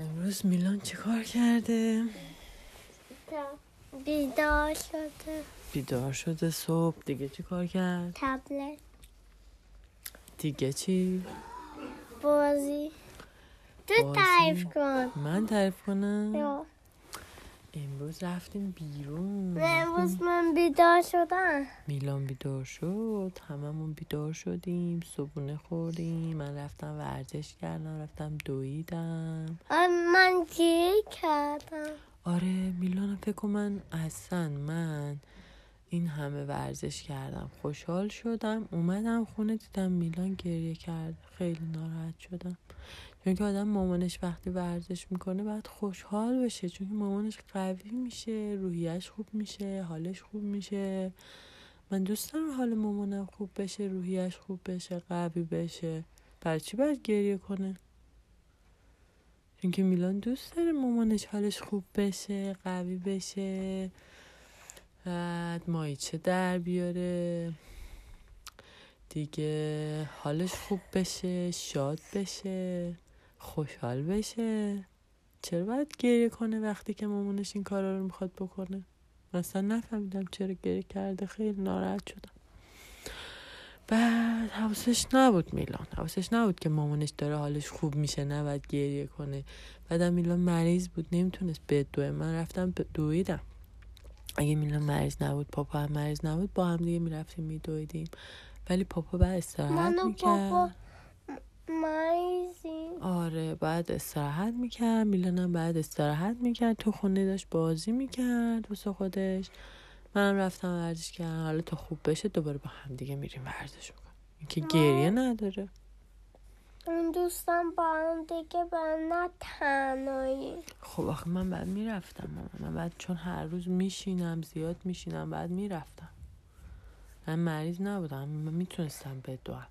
امروز میلان چیکار کرده؟ بیدار شده بیدار شده صبح دیگه چی کار کرد؟ تبلت دیگه چی؟ بازی تو؟ تعریف کن من تعریف کنم؟ یا. امروز رفتیم بیرون. امروز من بیدار شدم. میلان بیدار شد. هممون بیدار شدیم. صبحونه خوردیم. من رفتم ورزش کردم. رفتم دویدم. من گیر کردم. آره میلان فکر من اصلا من این همه ورزش کردم. خوشحال شدم. اومدم خونه دیدم میلان گریه کرد. خیلی ناراحت شدم. چون که آدم مامانش وقتی ورزش می‌کنه باید خوشحال بشه. چون که مامانش قوی میشه روحیش خوب میشه حالش خوب میشه. من دوست دارم حال مامانم خوب بشه روحیش خوب بشه قوی بشه. برای چی باید گریه کنه؟ چون که میلان دوست داره مامانش حالش خوب بشه قوی بشه. بعد مایچه در بیاره. دیگه حالش خوب بشه شاد بشه خوشحال بشه. چرا باید گریه کنه وقتی که مامانش این کارا رو می‌خواد بکنه؟ مثلا نفهمیدم چرا گریه کرده. خیلی ناراحت شدم. بعد حواسش نبود میلان. حواسش نبود که مامانش داره حالش خوب میشه نباید گریه کنه. بعدم میلان مریض بود نمی‌تونست بدوه من رفتم دویدم. اگه میلان مریض نبود پاپا هم مریض نبود با هم دیگه می‌رفتیم میدویدیم. ولی پاپا بعد استراحت و پاپا می‌کرد. مریضیم آره بعد استراحت می‌کرد. میلانم بعد استراحت می‌کرد. تو خونه داشت بازی می‌کرد واسه خودش. منم رفتم ورزش کردم. حالا تا خوب بشه دوباره با هم دیگه میریم ورزش کنیم اینکه گریه نداره. اون دوستم با هم دیگه برن نه تنهایی. خب آخه من بعد می‌رفتم من بعد چون هر روز میشینم زیاد میشینم بعد می‌رفتم. من مریض نبودم. من می‌تونستم بدوم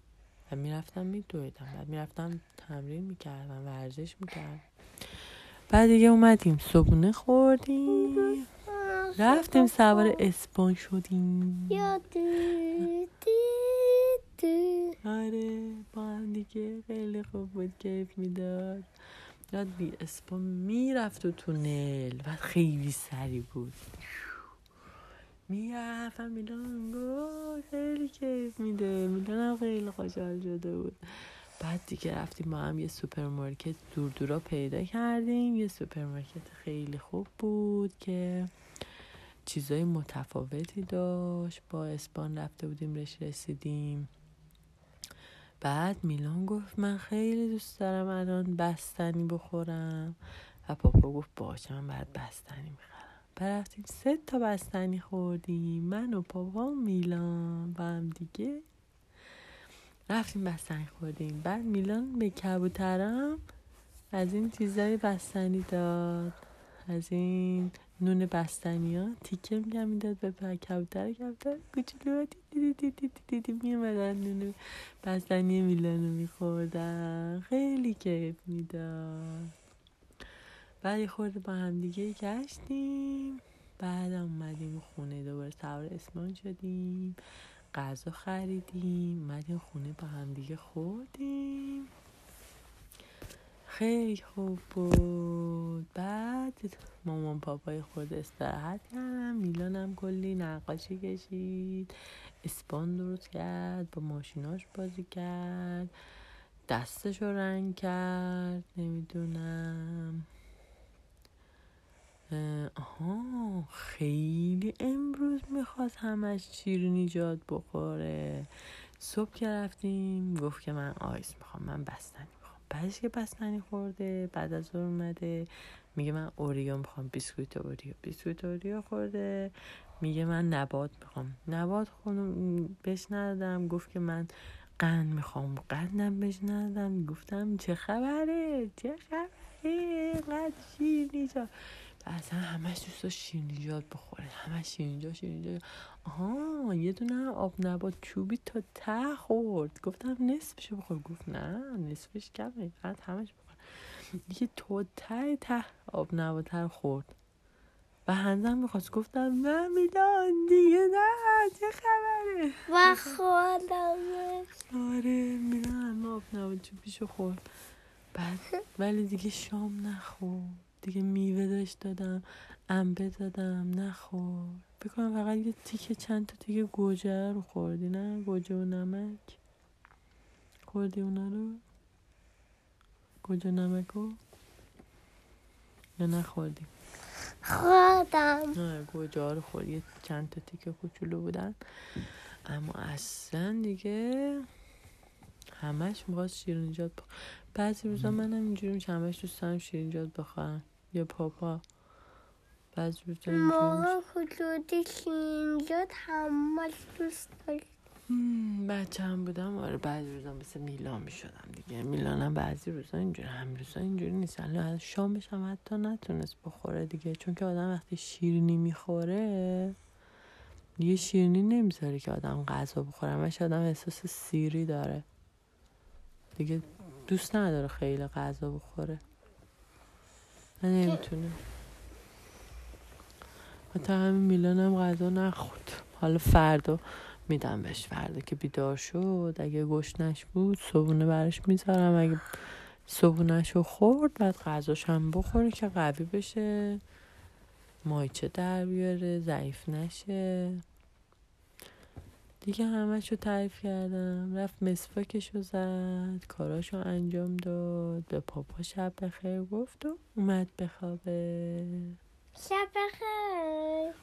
و می‌رفتم میدویدم. بعد می‌رفتم تمرین می‌کردم ورزش می‌کردم. بعد دیگه اومدیم. صبونه خوردیم. رفتیم سوار اسپان شدیم. یا دو دو دو آره. با هم دیگه. خیلی خوب بود کیف می‌داد. یاد بی اسپان می‌رفت و تونل. و خیلی سری بود. می‌رفت میلان گفت خیلی کیف میده. میلان هم خیلی خوشحال شده بود. بعد دیگه رفتیم با هم یه سوپرمارکت دور دورا پیدا کردیم. یه سوپرمارکت خیلی خوب بود که چیزای متفاوتی داشت. با اسپان رفته بودیم رش رسیدیم. بعد میلان گفت من خیلی دوست دارم الان بستنی بخورم. و پاپا گفت باشه من بعد بستنی می‌خرم. بعد رفتیم سه تا بستنی خوردیم. من و پاپا و میلان با هم دیگه رفتیم بستنی خوردیم. بعد میلان به کبوترم از این چیزای بستنی داد. از این نون بستنی ها تیکه میگم می‌داد به کبوتر کبوتر کوچولو. دیدی دیدی میومدن نون بستنی میلانو میخوردن. خیلی کیف می‌داد. بعد یه خورده با هم دیگه گشتیم. بعد اومدیم خونه دوباره سوار اسمان شدیم. غذا خریدیم. اومدیم خونه با هم دیگه خوردیم. خیلی خوب بود. بعد مامان پاپای خود استراحت کردم. میلانم کلی نقاشی کشید. اسپان درست کرد. با ماشیناش بازی کرد. دستش رو رنگ کرد. نمی‌دونم. آها. خیلی امروز می‌خواست همش شیرینیجات بخوره. صبح که رفتیم گفت که من ice می‌خوام. من بستنی. بعدش که بستنی خورده بعد از ظهر اومده میگه من اوریو می‌خوام بیسکویت اوریو. بیسکویت اوریو خورده میگه من نبات می‌خوام. نبات خونم بهش ندادم گفت که من قند می‌خوام. قندم بهش ندادم گفتم چه خبره؟ چه خبره؟ قد شیرینیجات اصلا همش دوست داشت شیرینیجات بخوره. همش شیرینیجات شیرینیجات آها یه دونه آب نبات چوبی تا ته خورد. گفتم نصفشو بخور. گفت نه نصفش کمه. فقط همش بخور. یه تو ته ته آب نبات رو خورد. و هنزم می‌خواست. گفتم نه میلان دیگه نه. چه خبره؟ و خودمش آره میلان آب نبات چوبیشو خورد. بعد ولی دیگه شام نخور دیگه میوه داشت دادم انبه دادم نخور. بکنم فقط یه تیکه چند تا تیکه گوجه رو خوردی نه؟ گوجه و نمک. خوردی اونا رو؟ گوجه نمک رو؟ یا نخوردی؟ خوردم نه گوجه رو خوردی. یه چند تا تیکه کوچولو بودن. اما اصلا دیگه همش می‌خواست شیرینجات بخ... بعضی روزا منم اینجوری میشه همش دوست دارم شیرینجات بخورم. یا پاپا. بعضی روزا موقع خجودی شینجات همش دوست داشت هم، بچه هم بودم. آره بعضی روزا مثل میلان می‌شدم دیگه. میلانم بعضی روزا اینجوری هم روزا اینجوری نیست. الان شامش هم حتی نتونست بخوره دیگه. چون که آدم وقتی شیرینی می‌خوره یه شیرینی نمی‌ذاره که آدم غذا بخوره. همش آدم احساس سیری داره. دیگه دوست نداره خیلی غذا بخوره. من نمی‌تونه حتی همین میلانم غذا نخورد. حالا فردا میدم بهش فردا که بیدار شد. اگه گشنش بود صبونه براش می‌ذارم. اگه صبونش رو خورد بعد غذاش هم بخوره که قوی بشه. مایچه در بیاره ضعیف نشه. دیگه همش رو تعریف کردم. رفت مسواکش رو زد کاراشو انجام داد. به پاپا شب بخیر گفت و اومد بخوابه شب بخیر.